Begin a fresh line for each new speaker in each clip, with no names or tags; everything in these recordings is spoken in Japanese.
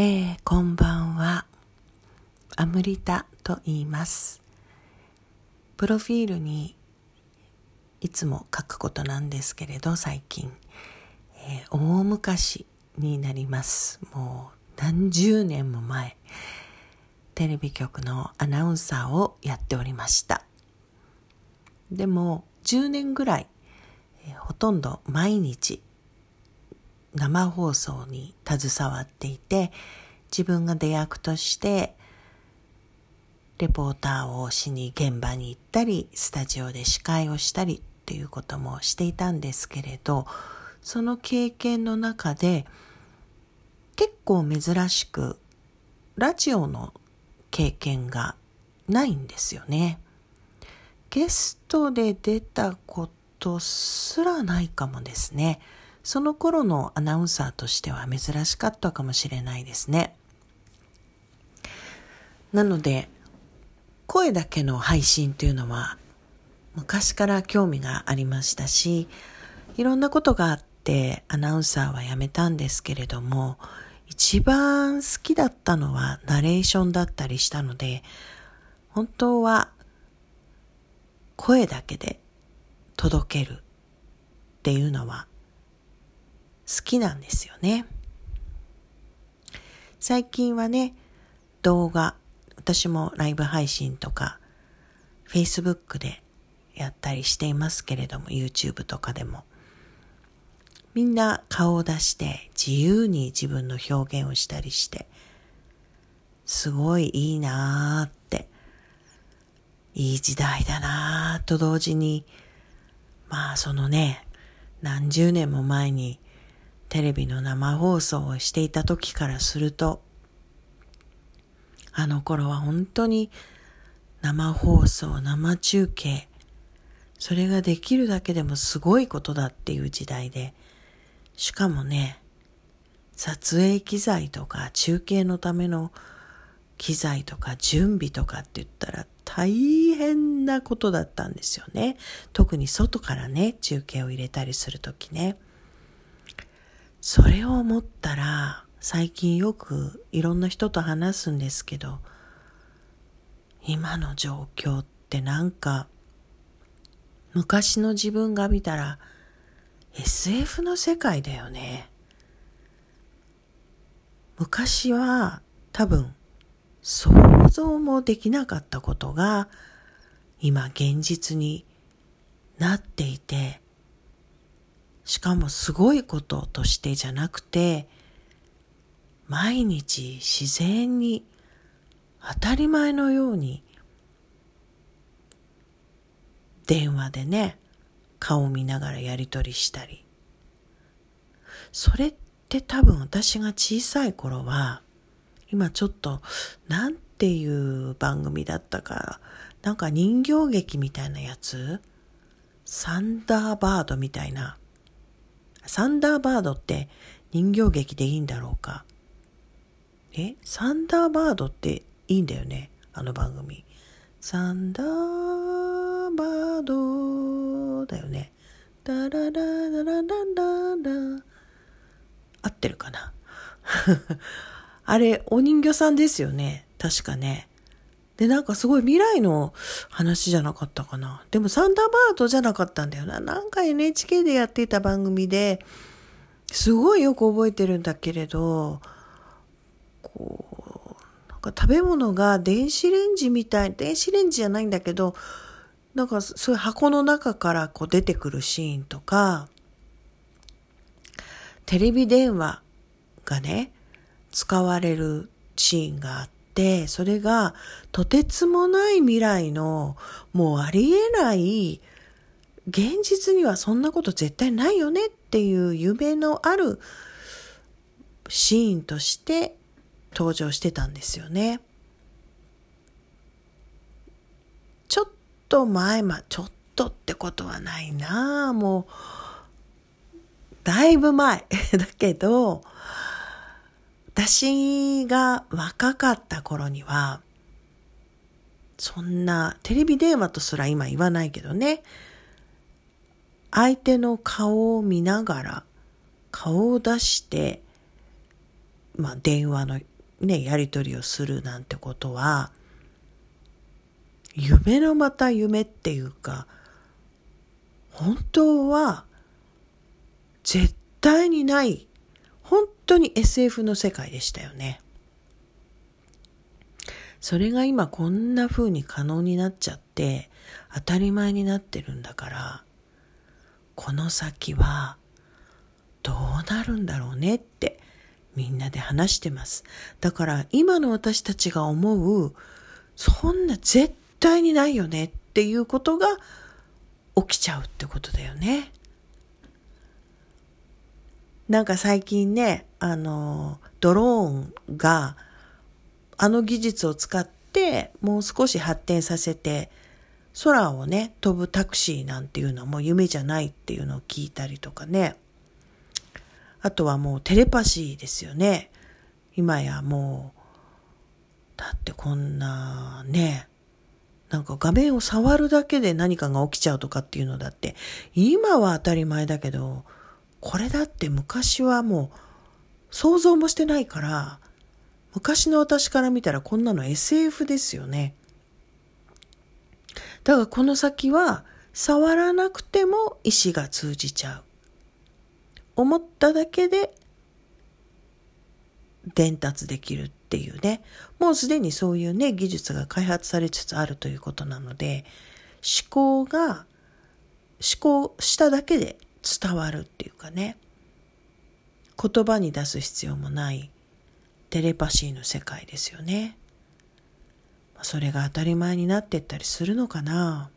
えー、こんばんは。アムリタと言います。プロフィールにいつも書くことなんですけれど、最近、えー、大昔になります。もう何十年も前、テレビ局のアナウンサーをやっておりました。でも、10年ぐらい、えー、ほとんど毎日生放送に携わっていて、自分が出役として、レポーターをしに現場に行ったり、スタジオで司会をしたりっていうこともしていたんですけれど、その経験の中で、結構珍しく、ラジオの経験がないんですよね。ゲストで出たことすらないかもですね。その頃のアナウンサーとしては珍しかったかもしれないですね。なので、声だけの配信というのは昔から興味がありましたし、いろんなことがあってアナウンサーは辞めたんですけれども、一番好きだったのはナレーションだったりしたので、本当は声だけで届けるっていうのは好きなんですよね。最近はね、動画、私もライブ配信とか、Facebook でやったりしていますけれども、YouTube とかでも。みんな顔を出して自由に自分の表現をしたりして、すごいいいなーって、いい時代だなーと同時に、まあそのね、何十年も前にテレビの生放送をしていた時からすると、あの頃は本当に生放送、生中継、それができるだけでもすごいことだっていう時代で、しかもね、撮影機材とか中継のための機材とか準備とかって言ったら大変なことだったんですよね。特に外からね、中継を入れたりするときね。それを思ったら、最近よくいろんな人と話すんですけど、今の状況ってなんか、昔の自分が見たら SF の世界だよね。昔は多分想像もできなかったことが今現実になっていてしかもすごいこととしてじゃなくて、毎日自然に当たり前のように電話でね、顔を見ながらやりとりしたり。それって多分私が小さい頃は、今ちょっと、なんていう番組だったか、なんか人形劇みたいなやつ？サンダーバードみたいなサンダーバードって人形劇でいいんだろうか？え？サンダーバードっていいんだよね？あの番組。サンダーバードだよね。ダラララララララ合ってるかな？あれ、お人形さんですよね？確かね。で、なんかすごい未来の話じゃなかったかな。でもサンダーバードじゃなかったんだよな。なんか NHK でやっていた番組で、すごいよく覚えてるんだけれど、こう、なんか食べ物が電子レンジみたい、電子レンジじゃないんだけど、なんかそういう箱の中からこう出てくるシーンとか、テレビ電話がね、使われるシーンがあっ、それがとてつもない未来のもうありえない現実にはそんなこと絶対ないよねっていう夢のあるシーンとして登場してたんですよね。ちょっと前ま、ちょっとってことはないなもう、だいぶ前だけど、私が若かった頃には、そんなテレビ電話とすら今言わないけどね、相手の顔を見ながら、顔を出してまあ、電話のね、やり取りをするなんてことは、夢のまた夢っていうか、本当は絶対にない、当に SF の世界でしたよね。それが今こんな風に可能になっちゃって当たり前になってるんだから、この先はどうなるんだろうねってみんなで話してます。だから今の私たちが思う、そんな絶対にないよねっていうことが起きちゃうってことだよね。なんか最近ね、あの、ドローンがあの技術を使ってもう少し発展させて空をね、飛ぶタクシーなんていうのはもう夢じゃないっていうのを聞いたりとかね。あとはもうテレパシーですよね。今やもう、だってこんなね、なんか画面を触るだけで何かが起きちゃうとかっていうのだって、今は当たり前だけど、これだって昔はもう想像もしてないから、昔の私から見たらこんなの SF ですよね。だからこの先は触らなくても意思が通じちゃう。思っただけで伝達できるっていうね。もうすでにそういうね、技術が開発されつつあるということなので、思考が、思考しただけで伝わるっていうかね。言葉に出す必要もないテレパシーの世界ですよね。それが当たり前になってったりするのかな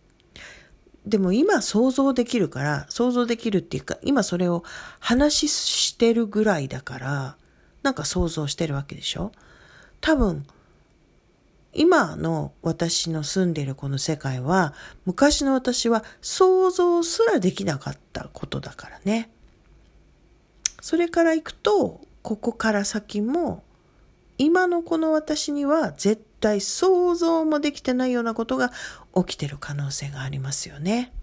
でも今想像できるから、想像できるっていうか、今それを話してるぐらいだから、なんか想像してるわけでしょ？多分、今の私の住んでいるこの世界は、昔の私は想像すらできなかったことだからね。それから行くと、ここから先も、今のこの私には絶対想像もできてないようなことが起きてる可能性がありますよね。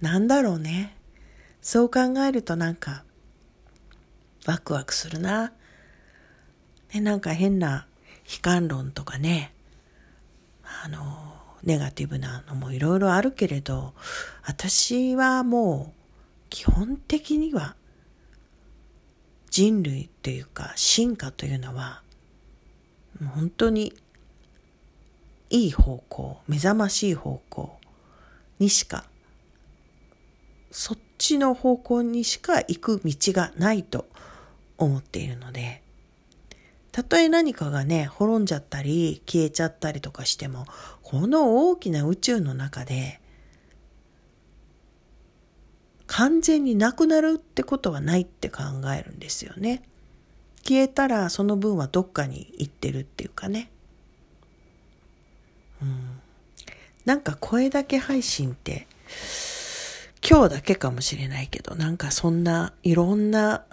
なんだろうね。そう考えるとなんか、ワクワクするな。ね、なんか変な悲観論とかね、あの、ネガティブなのもいろいろあるけれど、私はもう基本的には人類というか進化というのは本当にいい方向、目覚ましい方向にしか、そっちの方向にしか行く道がないと思っているので、たとえ何かがね、滅んじゃったり、消えちゃったりとかしても、この大きな宇宙の中で、完全になくなるってことはないって考えるんですよね。消えたらその分はどっかに行ってるっていうかね。うん。なんか声だけ配信って今日だけかもしれないけど、なんかそんないろんな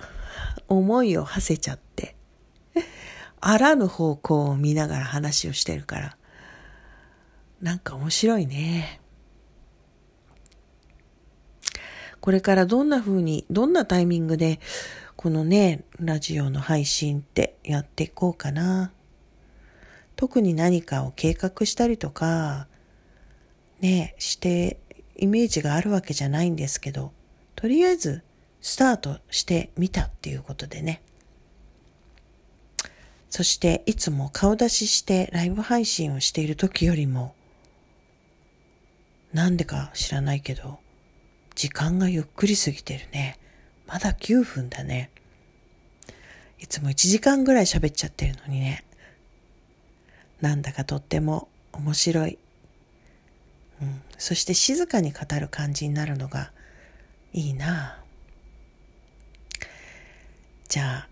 思いを馳せちゃって、あらぬ方向を見ながら話をしてるから、なんか面白いね。これからどんな風に、どんなタイミングでこのね、ラジオの配信ってやっていこうかな。特に何かを計画したりとか、ね、してイメージがあるわけじゃないんですけど、とりあえずスタートしてみたっていうことでね。そしていつも顔出ししてライブ配信をしている時よりも、なんでか知らないけど、時間がゆっくり過ぎてるね。まだ9分だね。いつも1時間ぐらい喋っちゃってるのにね。なんだかとっても面白い。うん。そして静かに語る感じになるのがいいな。じゃあ、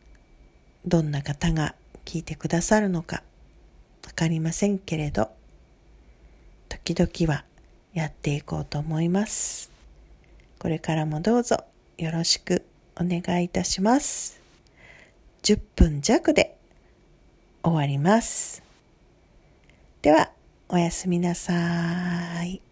どんな方が聞いてくださるのかわかりませんけれど、時々はやっていこうと思います。これからもどうぞよろしくお願いいたします。10分弱で終わります。では、おやすみなさい。